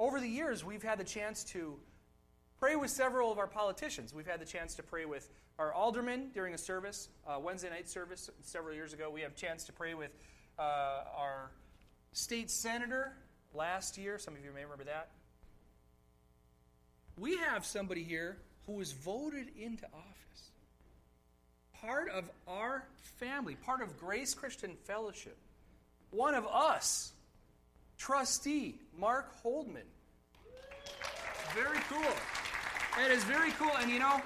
over the years, we've had the chance to pray with several of our politicians. We've had the chance to pray with our aldermen during a service, uh, Wednesday night service several years ago. We have a chance to pray with uh, our state senator last year. Some of you may remember that. We have somebody here who was voted into office, part of our family, part of Grace Christian Fellowship, one of us, trustee Mark Holdman. Very cool. It is very cool. And you know,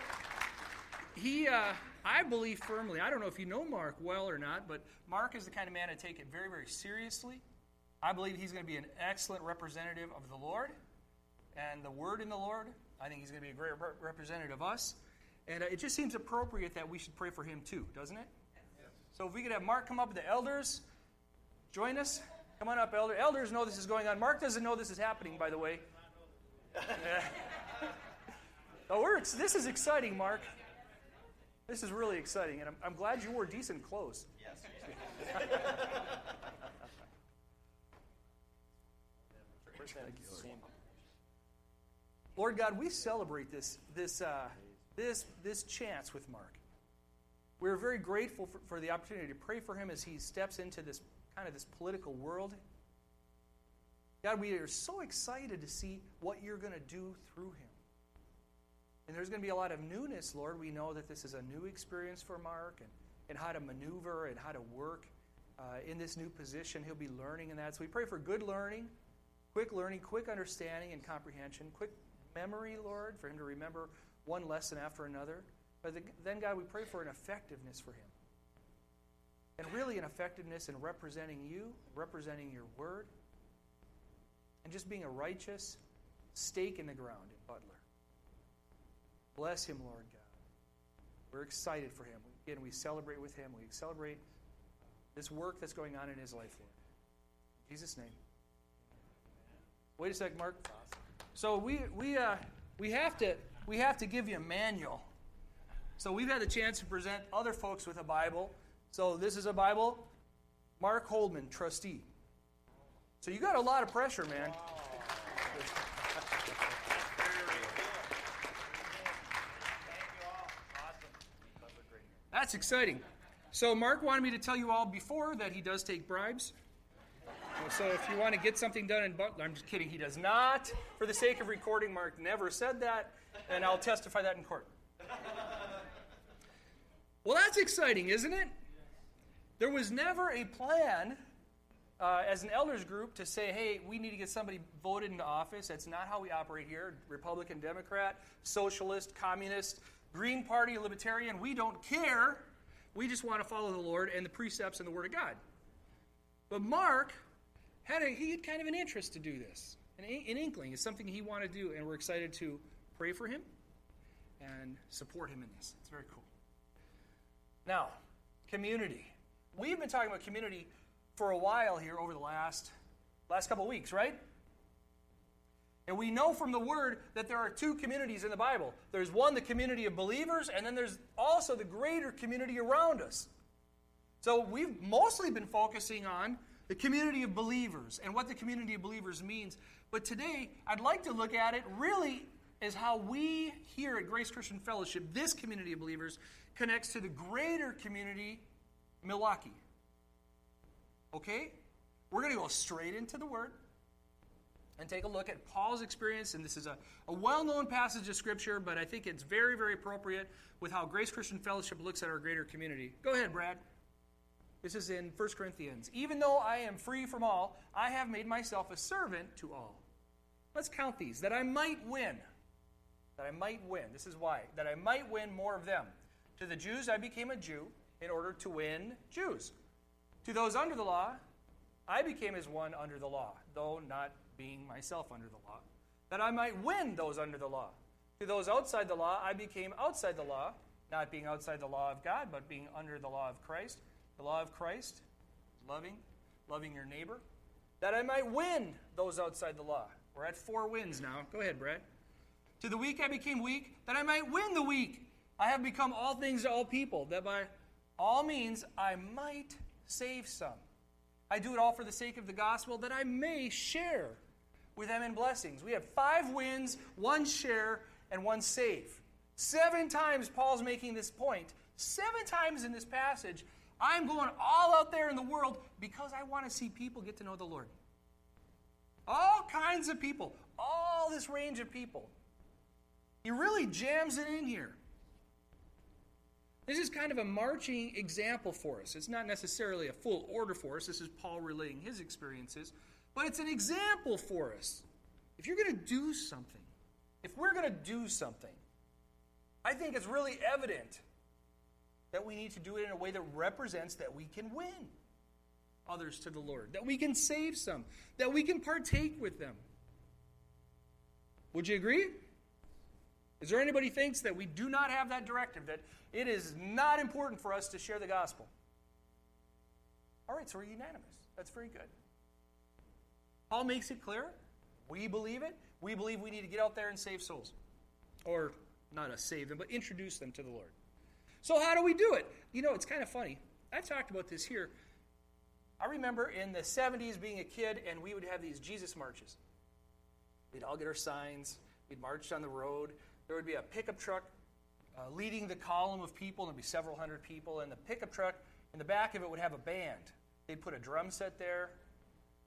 he, uh, I believe firmly, I don't know if you know Mark well or not, but Mark is the kind of man to take it very, very seriously. I believe he's going to be an excellent representative of the Lord and the Word in the Lord. I think he's going to be a great representative of us. And uh, it just seems appropriate that we should pray for him too, doesn't it? Yes. So if we could have Mark come up with the elders, join us. Come on up, elder. Elders know this is going on. Mark doesn't know this is happening, by the way. oh, we're, this is exciting, Mark. This is really exciting, and I'm, I'm glad you wore decent clothes. Yes. Lord God, we celebrate this, this, uh, this, this chance with Mark. We're very grateful for, for the opportunity to pray for him as he steps into this kind of this political world. God, we are so excited to see what you're going to do through him. And there's going to be a lot of newness, Lord. We know that this is a new experience for Mark and, and how to maneuver and how to work uh, in this new position. He'll be learning in that. So we pray for good learning, quick learning, quick understanding and comprehension, quick memory, Lord, for him to remember one lesson after another. But then, God, we pray for an effectiveness for him. And really, an effectiveness in representing you, representing your word, and just being a righteous stake in the ground in Butler. Bless him, Lord God. We're excited for him. Again, we celebrate with him. We celebrate this work that's going on in his life, Lord. In Jesus' name. Wait a sec, Mark. So we we uh, we have to we have to give you a manual. So we've had the chance to present other folks with a Bible. So this is a Bible. Mark Holdman, trustee. So you got a lot of pressure, man. That's exciting. So Mark wanted me to tell you all before that he does take bribes. So if you want to get something done in Butler, I'm just kidding, he does not. For the sake of recording, Mark never said that, and I'll testify that in court. Well, that's exciting, isn't it? There was never a plan uh, as an elders group to say, hey, we need to get somebody voted into office. That's not how we operate here. Republican, Democrat, Socialist, Communist, Green Party, Libertarian, we don't care. We just want to follow the Lord and the precepts and the Word of God. But Mark had a, he had kind of an interest to do this. An, an inkling is something he wanted to do, and we're excited to pray for him and support him in this. It's very cool. Now, community. We've been talking about community for a while here over the last last couple weeks, right? And we know from the word that there are two communities in the Bible. There's one, the community of believers, and then there's also the greater community around us. So we've mostly been focusing on the community of believers and what the community of believers means. But today, I'd like to look at it really as how we here at Grace Christian Fellowship, this community of believers, connects to the greater community, Milwaukee. Okay? We're going to go straight into the Word and take a look at Paul's experience. And this is a, a well known passage of Scripture, but I think it's very, very appropriate with how Grace Christian Fellowship looks at our greater community. Go ahead, Brad. This is in 1 Corinthians. Even though I am free from all, I have made myself a servant to all. Let's count these. That I might win. That I might win. This is why. That I might win more of them. To the Jews, I became a Jew in order to win Jews. To those under the law, I became as one under the law, though not being myself under the law, that I might win those under the law. To those outside the law, I became outside the law, not being outside the law of God, but being under the law of Christ the law of Christ, loving, loving your neighbor, that I might win those outside the law. We're at four wins now. Go ahead, Brad. To the weak I became weak, that I might win the weak. I have become all things to all people, that by all means I might save some. I do it all for the sake of the gospel, that I may share with them in blessings. We have five wins, one share, and one save. Seven times Paul's making this point. Seven times in this passage, I'm going all out there in the world because I want to see people get to know the Lord. All kinds of people, all this range of people. He really jams it in here. This is kind of a marching example for us. It's not necessarily a full order for us. This is Paul relating his experiences, but it's an example for us. If you're going to do something, if we're going to do something, I think it's really evident that we need to do it in a way that represents that we can win others to the Lord, that we can save some, that we can partake with them. Would you agree? Is there anybody thinks that we do not have that directive, that it is not important for us to share the gospel? All right, so we're unanimous. That's very good. Paul makes it clear. We believe it. We believe we need to get out there and save souls. Or not us save them, but introduce them to the Lord. So, how do we do it? You know, it's kind of funny. I talked about this here. I remember in the 70s being a kid, and we would have these Jesus marches. We'd all get our signs, we'd march down the road. There would be a pickup truck uh, leading the column of people, and there'd be several hundred people, and the pickup truck in the back of it would have a band. They'd put a drum set there,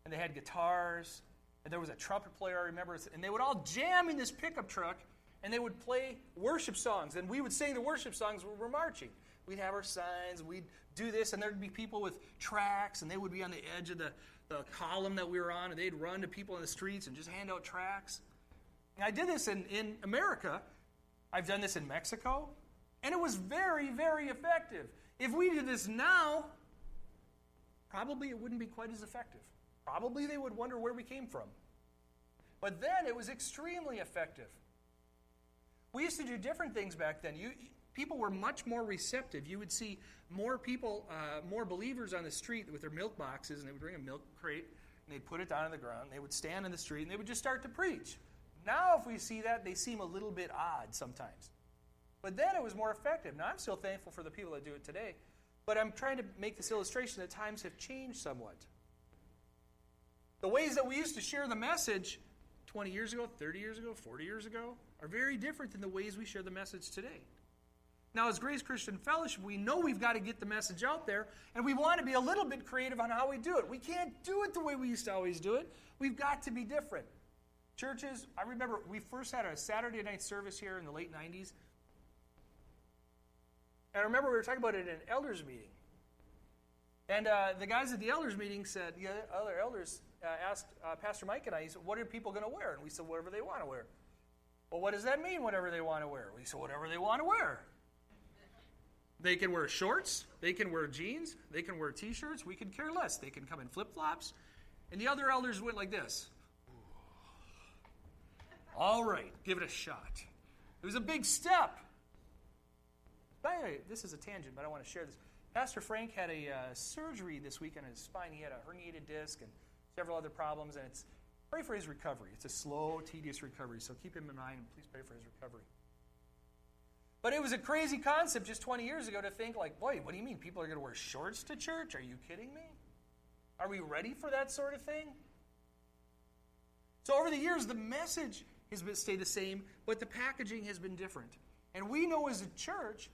and they had guitars, and there was a trumpet player, I remember, and they would all jam in this pickup truck, and they would play worship songs, and we would sing the worship songs when we're marching. We'd have our signs, we'd do this, and there'd be people with tracts, and they would be on the edge of the, the column that we were on, and they'd run to people in the streets and just hand out tracts. And I did this in, in America. I've done this in Mexico, and it was very, very effective. If we did this now, probably it wouldn't be quite as effective. Probably they would wonder where we came from. But then it was extremely effective. We used to do different things back then. You, people were much more receptive. You would see more people, uh, more believers on the street with their milk boxes, and they would bring a milk crate and they'd put it down on the ground. They would stand in the street and they would just start to preach. Now, if we see that, they seem a little bit odd sometimes. But then it was more effective. Now, I'm still thankful for the people that do it today, but I'm trying to make this illustration that times have changed somewhat. The ways that we used to share the message 20 years ago, 30 years ago, 40 years ago are very different than the ways we share the message today. Now, as Grace Christian Fellowship, we know we've got to get the message out there, and we want to be a little bit creative on how we do it. We can't do it the way we used to always do it. We've got to be different. Churches, I remember we first had a Saturday night service here in the late 90s. And I remember we were talking about it in an elders meeting. And uh, the guys at the elders meeting said, the other elders uh, asked uh, Pastor Mike and I, he said, What are people going to wear? And we said, Whatever they want to wear. Well, what does that mean, whatever they want to wear? We said, Whatever they want to wear. They can wear shorts, they can wear jeans, they can wear t shirts, we can care less. They can come in flip flops. And the other elders went like this All right, give it a shot. It was a big step. By the way, this is a tangent, but I want to share this. Pastor Frank had a uh, surgery this week on his spine. He had a herniated disc and several other problems, and it's pray for his recovery. It's a slow, tedious recovery, so keep him in mind and please pray for his recovery. But it was a crazy concept just 20 years ago to think, like, boy, what do you mean? People are going to wear shorts to church? Are you kidding me? Are we ready for that sort of thing? So over the years, the message has been, stayed the same, but the packaging has been different. And we know as a church,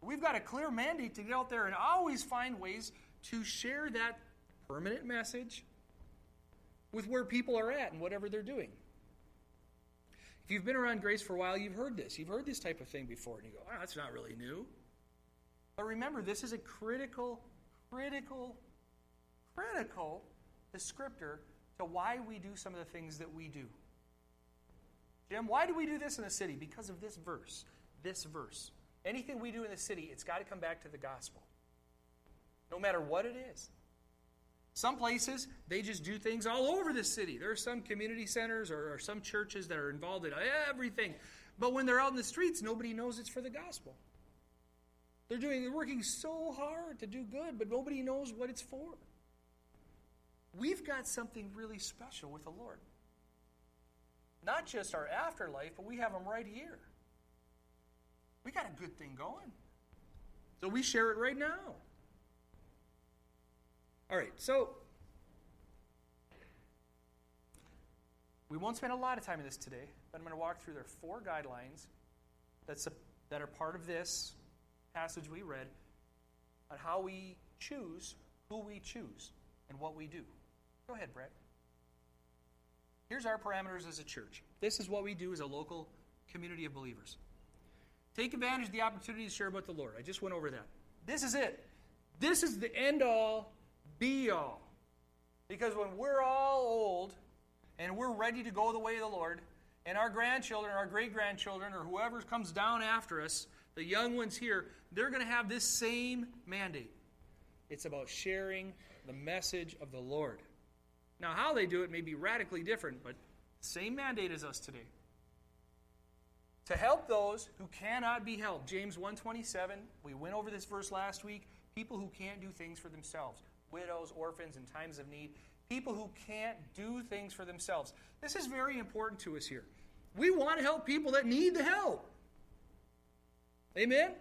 we've got a clear mandate to get out there and always find ways to share that permanent message with where people are at and whatever they're doing. If you've been around Grace for a while, you've heard this. You've heard this type of thing before, and you go, oh, that's not really new. But remember, this is a critical, critical, critical descriptor to why we do some of the things that we do. Jim, why do we do this in the city? Because of this verse. This verse. Anything we do in the city, it's got to come back to the gospel. No matter what it is. Some places, they just do things all over the city. There are some community centers or, or, some churches that are involved in everything. But when they're out in the streets, nobody knows it's for the gospel. They're doing they're working so hard to do good, but nobody knows what it's for. We've got something really special with the Lord. Not just our afterlife, but we have them right here. We got a good thing going. So we share it right now. All right, so We won't spend a lot of time on this today, but I'm going to walk through their four guidelines that's a, that are part of this passage we read on how we choose who we choose and what we do. Go ahead, Brett. Here's our parameters as a church. This is what we do as a local community of believers. Take advantage of the opportunity to share about the Lord. I just went over that. This is it. This is the end all, be all. Because when we're all old and we're ready to go the way of the Lord, and our grandchildren, our great grandchildren, or whoever comes down after us, the young ones here, they're going to have this same mandate. It's about sharing the message of the Lord. Now, how they do it may be radically different, but same mandate as us today. To help those who cannot be helped. James 1:27, we went over this verse last week. People who can't do things for themselves, widows, orphans in times of need, people who can't do things for themselves. This is very important to us here. We want to help people that need the help. Amen?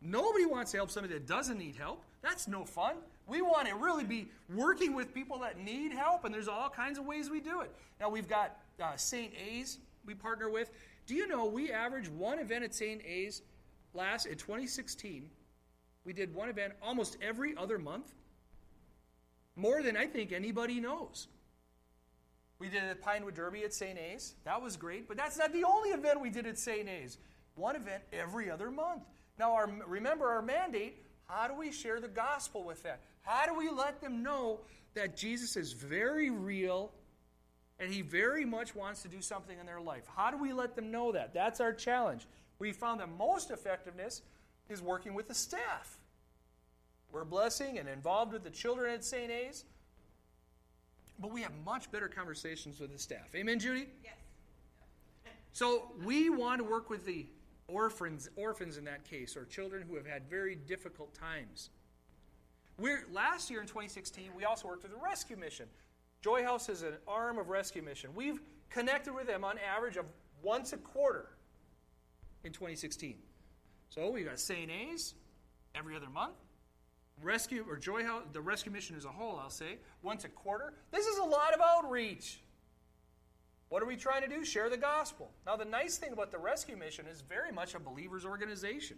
Nobody wants to help somebody that doesn't need help. That's no fun. We want to really be working with people that need help, and there's all kinds of ways we do it. Now, we've got uh, St. A's we partner with. Do you know we average one event at St. A's last in 2016? We did one event almost every other month. More than I think anybody knows. We did a Pinewood Derby at St. A's. That was great, but that's not the only event we did at St. A's. One event every other month. Now, our, remember our mandate how do we share the gospel with them? How do we let them know that Jesus is very real and he very much wants to do something in their life? How do we let them know that? That's our challenge. We found that most effectiveness is working with the staff. We're blessing and involved with the children at St. A's, but we have much better conversations with the staff. Amen, Judy? Yes. So we want to work with the orphans, orphans in that case, or children who have had very difficult times. We're, last year in 2016, we also worked with a rescue mission. Joy House is an arm of rescue mission. We've connected with them on average of once a quarter in 2016. So we got St. A's every other month. Rescue or Joy House, the rescue mission as a whole, I'll say, once a quarter. This is a lot of outreach. What are we trying to do? Share the gospel. Now, the nice thing about the rescue mission is very much a believers' organization.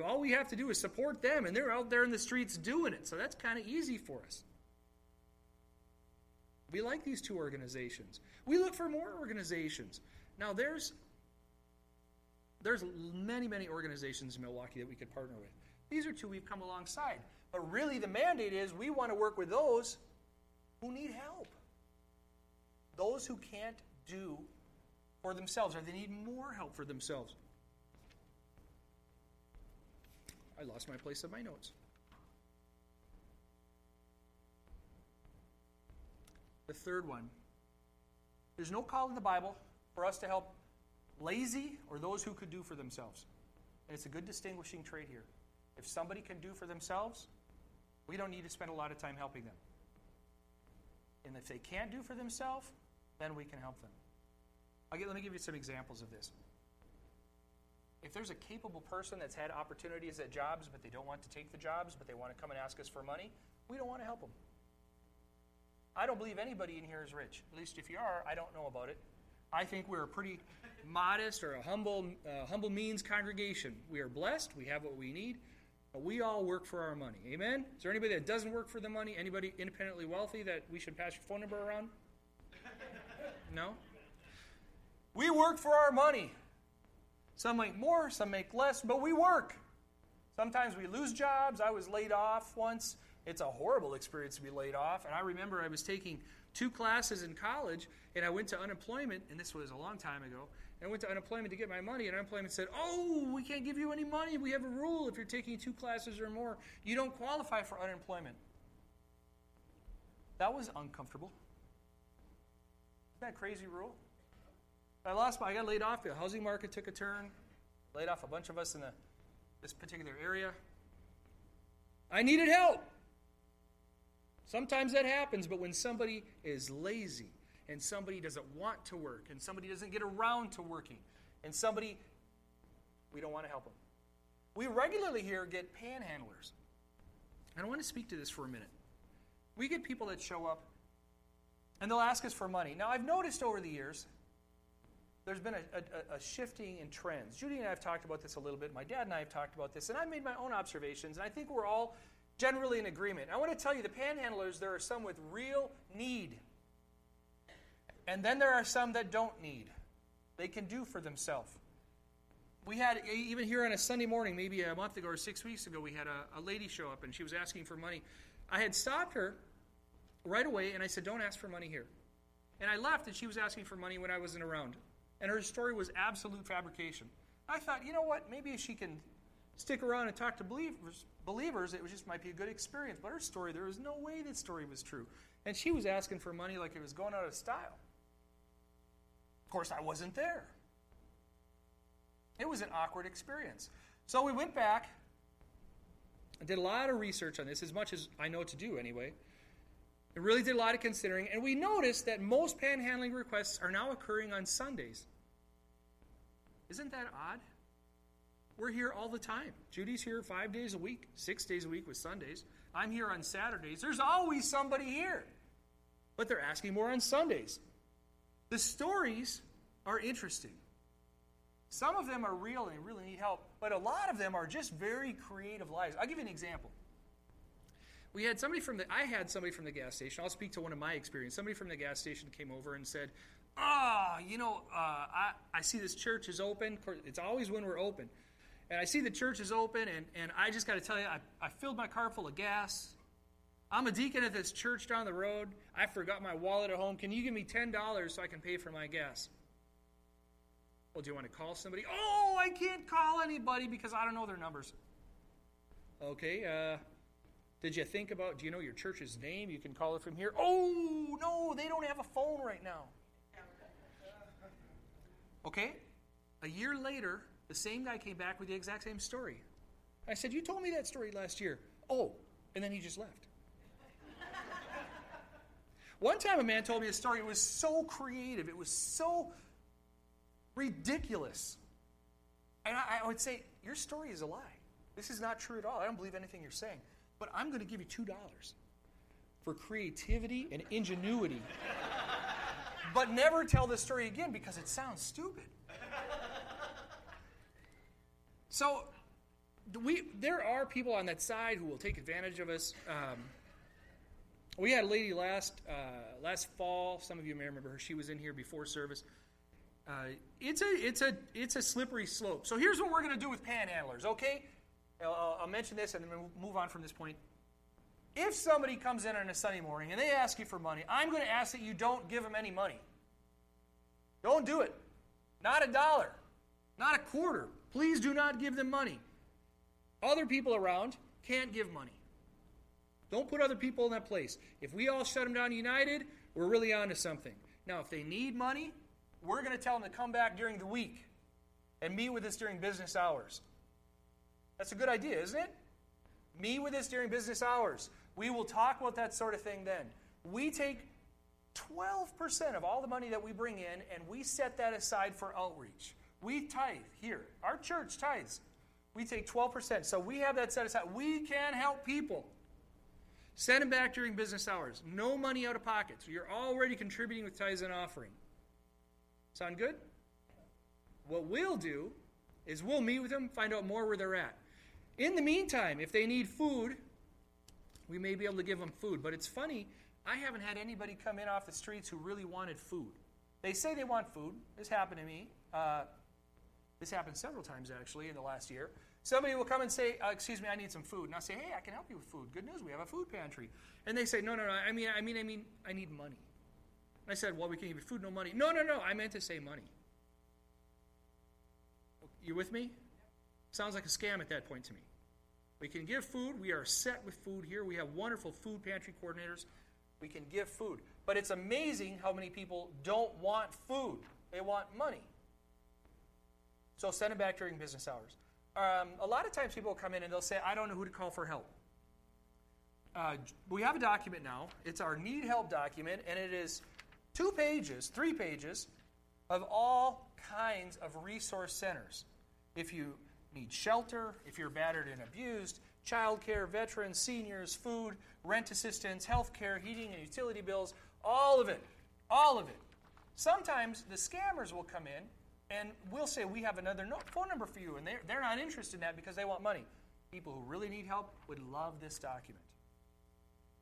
All we have to do is support them, and they're out there in the streets doing it. So that's kind of easy for us. We like these two organizations. We look for more organizations. Now, there's there's many, many organizations in Milwaukee that we could partner with. These are two we've come alongside. But really, the mandate is we want to work with those who need help. Those who can't do for themselves, or they need more help for themselves. I lost my place of my notes. The third one there's no call in the Bible for us to help lazy or those who could do for themselves. And it's a good distinguishing trait here. If somebody can do for themselves, we don't need to spend a lot of time helping them. And if they can't do for themselves, then we can help them. Get, let me give you some examples of this. If there's a capable person that's had opportunities at jobs, but they don't want to take the jobs, but they want to come and ask us for money, we don't want to help them. I don't believe anybody in here is rich. At least if you are, I don't know about it. I think we're a pretty modest or a humble, uh, humble means congregation. We are blessed. We have what we need. But we all work for our money. Amen? Is there anybody that doesn't work for the money? Anybody independently wealthy that we should pass your phone number around? No? We work for our money. Some make more, some make less, but we work. Sometimes we lose jobs. I was laid off once. It's a horrible experience to be laid off. And I remember I was taking two classes in college, and I went to unemployment, and this was a long time ago. And I went to unemployment to get my money, and unemployment said, Oh, we can't give you any money. We have a rule. If you're taking two classes or more, you don't qualify for unemployment. That was uncomfortable. Isn't that a crazy rule? I lost my, I got laid off. The housing market took a turn. Laid off a bunch of us in the, this particular area. I needed help. Sometimes that happens, but when somebody is lazy and somebody doesn't want to work and somebody doesn't get around to working and somebody, we don't want to help them. We regularly here get panhandlers. And I want to speak to this for a minute. We get people that show up And they'll ask us for money. Now, I've noticed over the years, there's been a, a, a, shifting in trends. Judy and I have talked about this a little bit. My dad and I have talked about this, and I've made my own observations, and I think we're all generally in agreement. I want to tell you the panhandlers, there are some with real need. And then there are some that don't need. They can do for themselves. We had, even here on a Sunday morning, maybe a month ago or six weeks ago, we had a, a lady show up and she was asking for money. I had stopped her right away and I said, Don't ask for money here. And I left and she was asking for money when I wasn't around. And her story was absolute fabrication. I thought, you know what? Maybe if she can stick around and talk to believers, believers, it just might be a good experience. But her story, there was no way that story was true. And she was asking for money like it was going out of style. Of course, I wasn't there. It was an awkward experience. So we went back and did a lot of research on this, as much as I know to do anyway. And really did a lot of considering, and we noticed that most panhandling requests are now occurring on Sundays. Isn't that odd? We're here all the time. Judy's here five days a week, six days a week with Sundays. I'm here on Saturdays. There's always somebody here. But they're asking more on Sundays. The stories are interesting. Some of them are real and really need help, but a lot of them are just very creative lies. I'll give you an example. We had somebody from the I had somebody from the gas station. I'll speak to one of my experience. Somebody from the gas station came over and said, "Ah, oh, you know, uh, I I see this church is open. It's always when we're open." and I see the church is open, and, and I just got to tell you, I, I filled my car full of gas. I'm a deacon at this church down the road. I forgot my wallet at home. Can you give me $10 so I can pay for my gas? Well, do you want to call somebody? Oh, I can't call anybody because I don't know their numbers. Okay, uh, did you think about, do you know your church's name? You can call it from here. Oh, no, they don't have a phone right now. Okay, a year later, the same guy came back with the exact same story. I said, You told me that story last year. Oh, and then he just left. One time a man told me a story. It was so creative, it was so ridiculous. And I, I would say, Your story is a lie. This is not true at all. I don't believe anything you're saying. But I'm going to give you $2 for creativity and ingenuity. but never tell this story again because it sounds stupid. So we there are people on that side who will take advantage of us. Um, we had a lady last uh, last fall. Some of you may remember her. She was in here before service. Uh, it's a it's a it's a slippery slope. So here's what we're going to do with panhandlers. Okay, I'll, I'll mention this and then we'll move on from this point. If somebody comes in on a Sunday morning and they ask you for money, I'm going to ask that you don't give them any money. Don't do it. Not a dollar. Not a quarter. Please do not give them money. Other people around can't give money. Don't put other people in that place. If we all shut them down united, we're really on to something. Now, if they need money, we're going to tell them to come back during the week and meet with us during business hours. That's a good idea, isn't it? Meet with us during business hours. We will talk about that sort of thing then. We take 12% of all the money that we bring in and we set that aside for outreach. We tithe here. Our church tithes. We take 12%. So we have that set aside. We can help people. Send them back during business hours. No money out of pocket. So you're already contributing with tithes and offering. Sound good? What we'll do is we'll meet with them, find out more where they're at. In the meantime, if they need food, we may be able to give them food. But it's funny, I haven't had anybody come in off the streets who really wanted food. They say they want food. This happened to me. Uh, this happened several times actually in the last year. Somebody will come and say, uh, "Excuse me, I need some food," and I'll say, "Hey, I can help you with food. Good news, we have a food pantry." And they say, "No, no, no. I mean, I mean, I mean, I need money." And I said, "Well, we can give you food, no money." No, no, no. I meant to say money. You with me? Sounds like a scam at that point to me. We can give food. We are set with food here. We have wonderful food pantry coordinators. We can give food. But it's amazing how many people don't want food. They want money. So send them back during business hours. Um, a lot of times people will come in and they'll say, I don't know who to call for help. Uh, we have a document now. It's our need help document, and it is two pages, three pages, of all kinds of resource centers. If you need shelter, if you're battered and abused, childcare, veterans, seniors, food, rent assistance, health care, heating and utility bills, all of it. All of it. Sometimes the scammers will come in and we'll say, We have another no- phone number for you. And they're, they're not interested in that because they want money. People who really need help would love this document.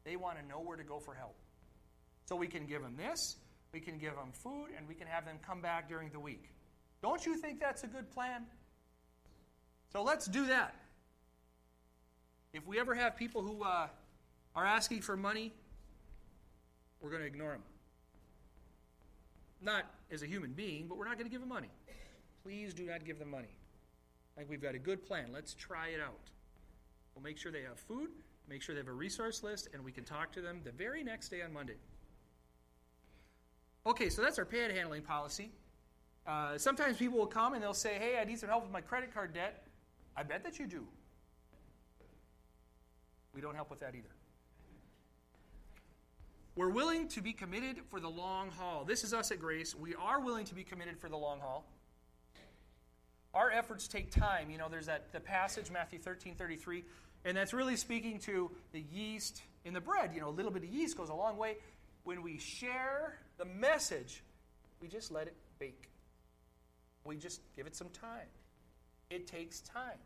They want to know where to go for help. So we can give them this, we can give them food, and we can have them come back during the week. Don't you think that's a good plan? So let's do that. If we ever have people who uh, are asking for money, we're going to ignore them. Not as a human being, but we're not going to give them money. Please do not give them money. I think we've got a good plan. Let's try it out. We'll make sure they have food, make sure they have a resource list, and we can talk to them the very next day on Monday. Okay, so that's our panhandling policy. Uh, sometimes people will come and they'll say, Hey, I need some help with my credit card debt. I bet that you do. We don't help with that either. We're willing to be committed for the long haul. This is us at Grace. We are willing to be committed for the long haul. Our efforts take time. You know, there's that the passage, Matthew 13, 33, and that's really speaking to the yeast in the bread. You know, a little bit of yeast goes a long way. When we share the message, we just let it bake. We just give it some time. It takes time.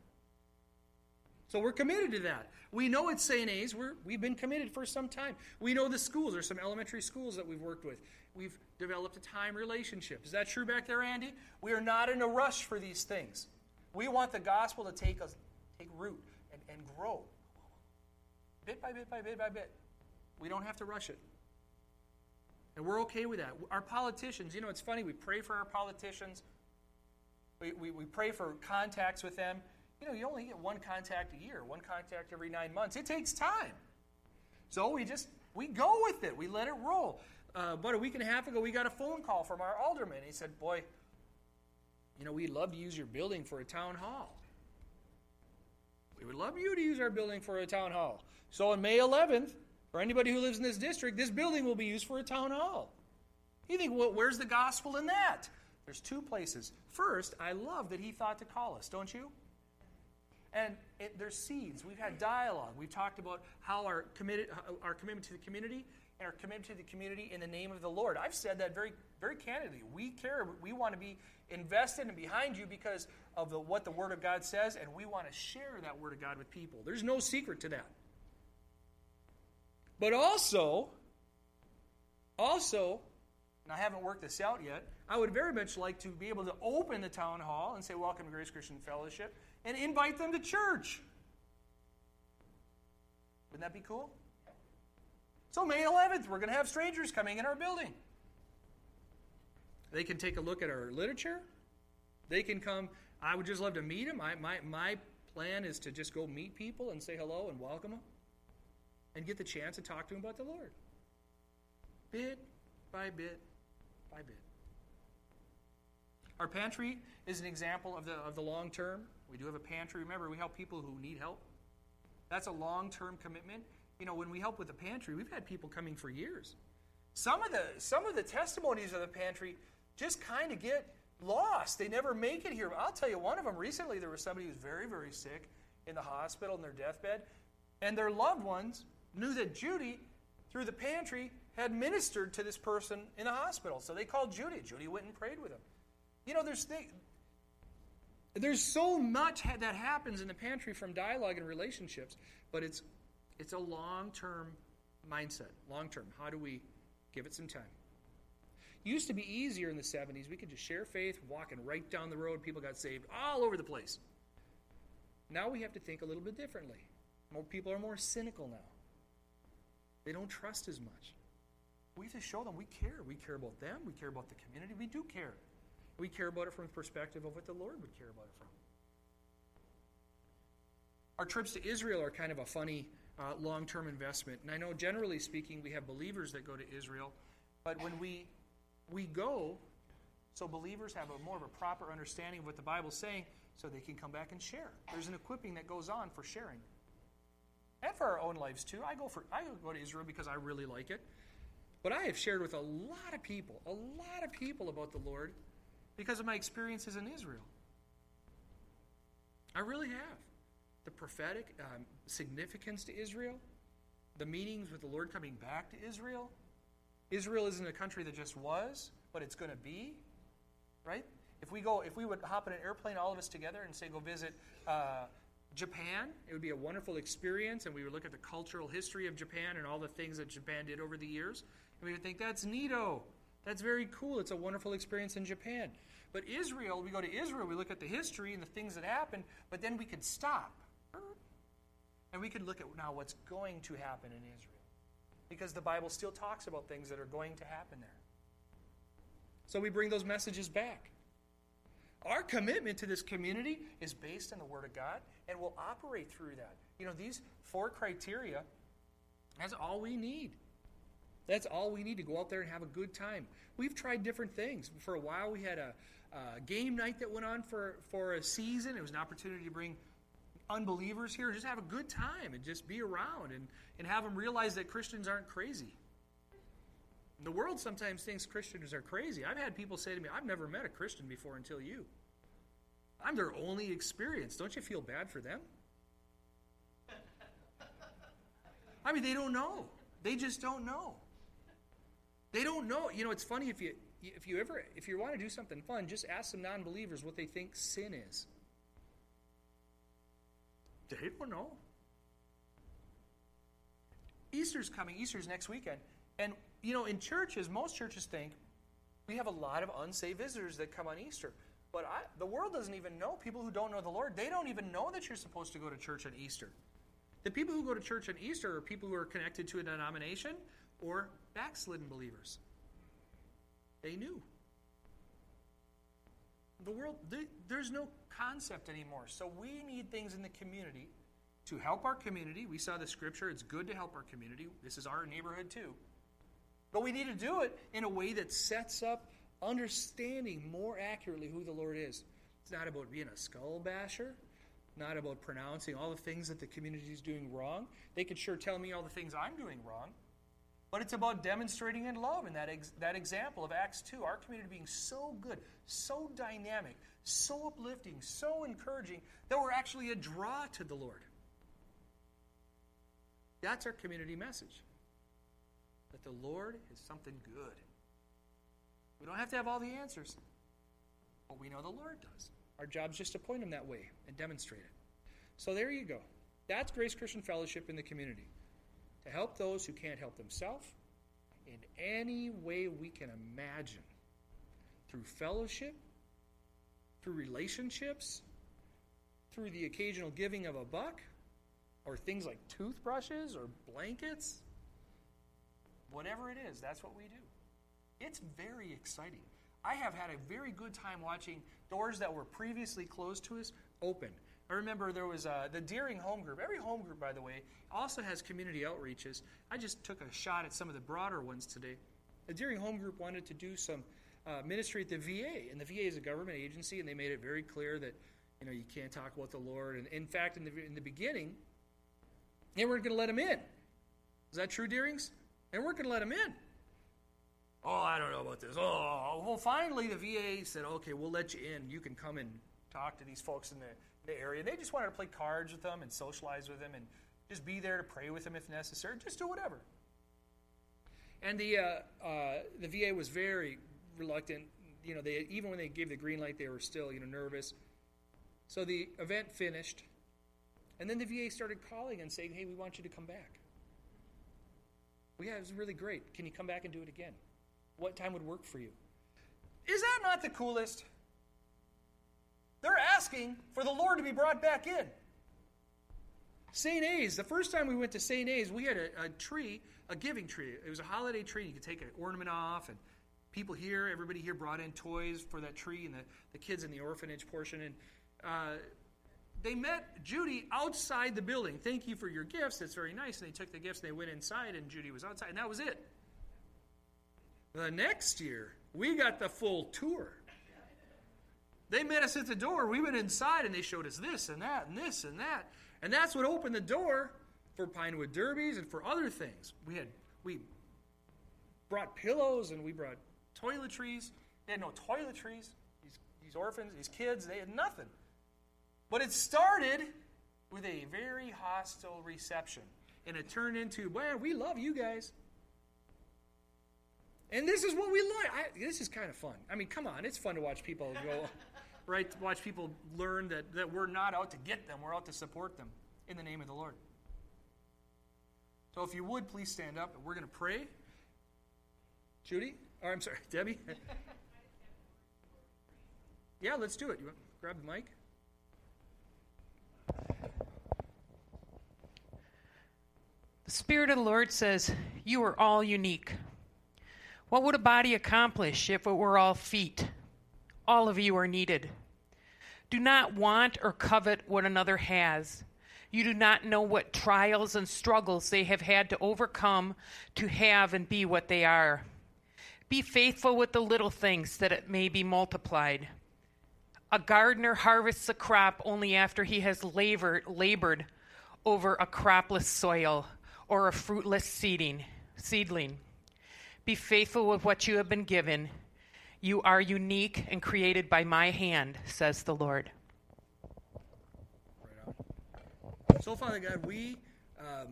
So we're committed to that. We know it's St. A's. We're, we've been committed for some time. We know the schools. There's some elementary schools that we've worked with. We've developed a time relationship. Is that true back there, Andy? We are not in a rush for these things. We want the gospel to take us, take root and, and grow. Bit by bit by bit by bit. We don't have to rush it. And we're okay with that. Our politicians, you know, it's funny, we pray for our politicians. We, we, we pray for contacts with them. You know, you only get one contact a year, one contact every nine months. It takes time. So we just, we go with it. We let it roll. Uh, about a week and a half ago, we got a phone call from our alderman. He said, boy, you know, we'd love to use your building for a town hall. We would love you to use our building for a town hall. So on May 11th, for anybody who lives in this district, this building will be used for a town hall. You think, well, where's the gospel in that? There's two places. First, I love that he thought to call us, don't you? And it, there's seeds. We've had dialogue. We've talked about how our, committed, our commitment to the community and our commitment to the community in the name of the Lord. I've said that very, very candidly. We care. We want to be invested and behind you because of the, what the Word of God says, and we want to share that Word of God with people. There's no secret to that. But also, also, and I haven't worked this out yet, I would very much like to be able to open the town hall and say, Welcome to Grace Christian Fellowship, and invite them to church. Wouldn't that be cool? So, May 11th, we're going to have strangers coming in our building. They can take a look at our literature. They can come. I would just love to meet them. My, my plan is to just go meet people and say hello and welcome them and get the chance to talk to them about the Lord. Bit by bit by bit. Our pantry is an example of the, of the long term. We do have a pantry. Remember, we help people who need help. That's a long term commitment. You know, when we help with the pantry, we've had people coming for years. Some of the, some of the testimonies of the pantry just kind of get lost. They never make it here. I'll tell you, one of them recently, there was somebody who was very, very sick in the hospital in their deathbed, and their loved ones knew that Judy, through the pantry, had ministered to this person in the hospital. So they called Judy. Judy went and prayed with him. You know, there's th- there's so much that happens in the pantry from dialogue and relationships, but it's it's a long-term mindset. Long-term. How do we give it some time? Used to be easier in the 70s. We could just share faith, walking right down the road. People got saved all over the place. Now we have to think a little bit differently. More people are more cynical now. They don't trust as much. We to show them we care. We care about them. We care about the community. We do care. We care about it from the perspective of what the Lord would care about it from. Our trips to Israel are kind of a funny uh, long term investment. And I know, generally speaking, we have believers that go to Israel, but when we, we go, so believers have a more of a proper understanding of what the Bible's saying, so they can come back and share. There's an equipping that goes on for sharing. And for our own lives too. I go for I go to Israel because I really like it. But I have shared with a lot of people, a lot of people about the Lord because of my experiences in Israel. I really have. The prophetic um, significance to Israel, the meetings with the Lord coming back to Israel, Israel isn't a country that just was, but it's going to be, right? If we go, if we would hop in an airplane, all of us together, and say go visit uh, Japan, it would be a wonderful experience, and we would look at the cultural history of Japan and all the things that Japan did over the years, we would think that's neato. That's very cool. It's a wonderful experience in Japan. But Israel, we go to Israel, we look at the history and the things that happened, but then we could stop. And we could look at now what's going to happen in Israel. Because the Bible still talks about things that are going to happen there. So we bring those messages back. Our commitment to this community is based on the Word of God, and we'll operate through that. You know, these four criteria, that's all we need. That's all we need to go out there and have a good time. We've tried different things. For a while, we had a, a game night that went on for, for a season. It was an opportunity to bring unbelievers here, just have a good time and just be around and, and have them realize that Christians aren't crazy. The world sometimes thinks Christians are crazy. I've had people say to me, I've never met a Christian before until you. I'm their only experience. Don't you feel bad for them? I mean, they don't know. They just don't know. They don't know. You know, it's funny if you if you ever if you want to do something fun, just ask some non-believers what they think sin is. They don't know. Easter's coming. Easter's next weekend. And, you know, in churches, most churches think we have a lot of unsaved visitors that come on Easter. But I, the world doesn't even know. People who don't know the Lord, they don't even know that you're supposed to go to church on Easter. The people who go to church on Easter are people who are connected to a denomination or backslidden believers. They knew. The world, there's no concept anymore. So we need things in the community to help our community. We saw the scripture, it's good to help our community. This is our neighborhood too. But we need to do it in a way that sets up understanding more accurately who the Lord is. It's not about being a skull basher, not about pronouncing all the things that the community is doing wrong. They could sure tell me all the things I'm doing wrong. But it's about demonstrating in love in that, ex- that example of Acts 2. Our community being so good, so dynamic, so uplifting, so encouraging that we're actually a draw to the Lord. That's our community message. That the Lord is something good. We don't have to have all the answers, but we know the Lord does. Our job is just to point Him that way and demonstrate it. So there you go. That's Grace Christian Fellowship in the community to help those who can't help themselves in any way we can imagine through fellowship, through relationships, through the occasional giving of a buck, or things like toothbrushes or blankets. Whatever it is, that's what we do. It's very exciting. I have had a very good time watching doors that were previously closed to us open I remember there was uh, the Deering Home Group. Every home group, by the way, also has community outreaches. I just took a shot at some of the broader ones today. The Deering Home Group wanted to do some uh, ministry at the VA, and the VA is a government agency, and they made it very clear that you know you can't talk about the Lord. And in fact, in the in the beginning, they weren't going to let him in. Is that true, Deerings? They weren't going to let him in. Oh, I don't know about this. Oh, well, finally the VA said, okay, we'll let you in. You can come and talk to these folks in the the area. They just wanted to play cards with them and socialize with them and just be there to pray with them if necessary. Just do whatever. And the uh, uh, the VA was very reluctant. You know, they even when they gave the green light, they were still you know nervous. So the event finished, and then the VA started calling and saying, "Hey, we want you to come back." Well, yeah, it was really great. Can you come back and do it again? What time would work for you? Is that not the coolest? They're asking for the Lord to be brought back in. St. A's, the first time we went to St. A's, we had a, a, tree, a giving tree. It was a holiday tree. You could take an ornament off, and people here, everybody here brought in toys for that tree, and the, the kids in the orphanage portion. And uh, they met Judy outside the building. Thank you for your gifts. That's very nice. And they took the gifts, and they went inside, and Judy was outside, and that was it. The next year, we got the full tour. They met us at the door. We went inside and they showed us this and that and this and that. And that's what opened the door for Pinewood Derbies and for other things. We had we brought pillows and we brought toiletries. They had no toiletries. These, these orphans, these kids, they had nothing. But it started with a very hostile reception. And it turned into, well, we love you guys. And this is what we like. I, this is kind of fun. I mean, come on, it's fun to watch people go, right? To Watch people learn that, that we're not out to get them, we're out to support them in the name of the Lord. So if you would, please stand up and we're going to pray. Judy? Or I'm sorry, Debbie? yeah, let's do it. You want to grab the mic? The Spirit of the Lord says, You are all unique. What would a body accomplish if it were all feet? All of you are needed. Do not want or covet what another has. You do not know what trials and struggles they have had to overcome to have and be what they are. Be faithful with the little things that it may be multiplied. A gardener harvests a crop only after he has labored, labored over a cropless soil or a fruitless seeding, seedling. Be faithful with what you have been given. You are unique and created by my hand, says the Lord. So, Father God, we um,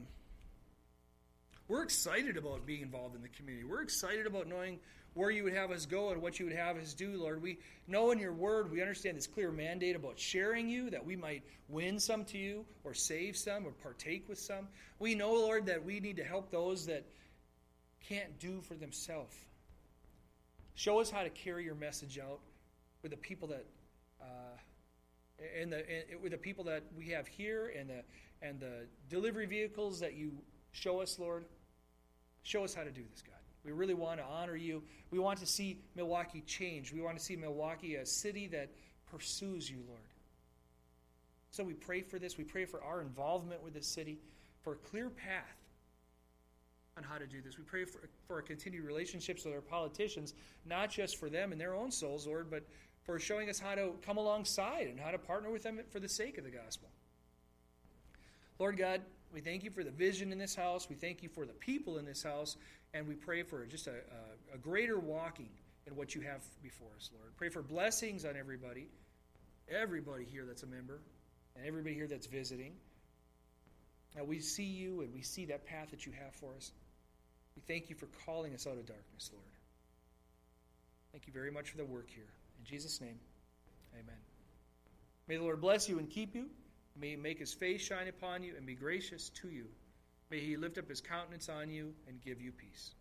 we're excited about being involved in the community. We're excited about knowing where you would have us go and what you would have us do, Lord. We know in your word, we understand this clear mandate about sharing you, that we might win some to you, or save some, or partake with some. We know, Lord, that we need to help those that can't do for themselves. Show us how to carry your message out with the people that, uh, and the and with the people that we have here, and the and the delivery vehicles that you show us, Lord. Show us how to do this, God. We really want to honor you. We want to see Milwaukee change. We want to see Milwaukee a city that pursues you, Lord. So we pray for this. We pray for our involvement with this city, for a clear path on how to do this. We pray for, for our continued relationships with our politicians, not just for them and their own souls, Lord, but for showing us how to come alongside and how to partner with them for the sake of the gospel. Lord God, we thank you for the vision in this house. We thank you for the people in this house. And we pray for just a, a, a greater walking in what you have before us, Lord. Pray for blessings on everybody, everybody here that's a member, and everybody here that's visiting. Now we see you and we see that path that you have for us. We thank you for calling us out of darkness, Lord. Thank you very much for the work here. In Jesus' name, amen. May the Lord bless you and keep you. May he make his face shine upon you and be gracious to you. May he lift up his countenance on you and give you peace.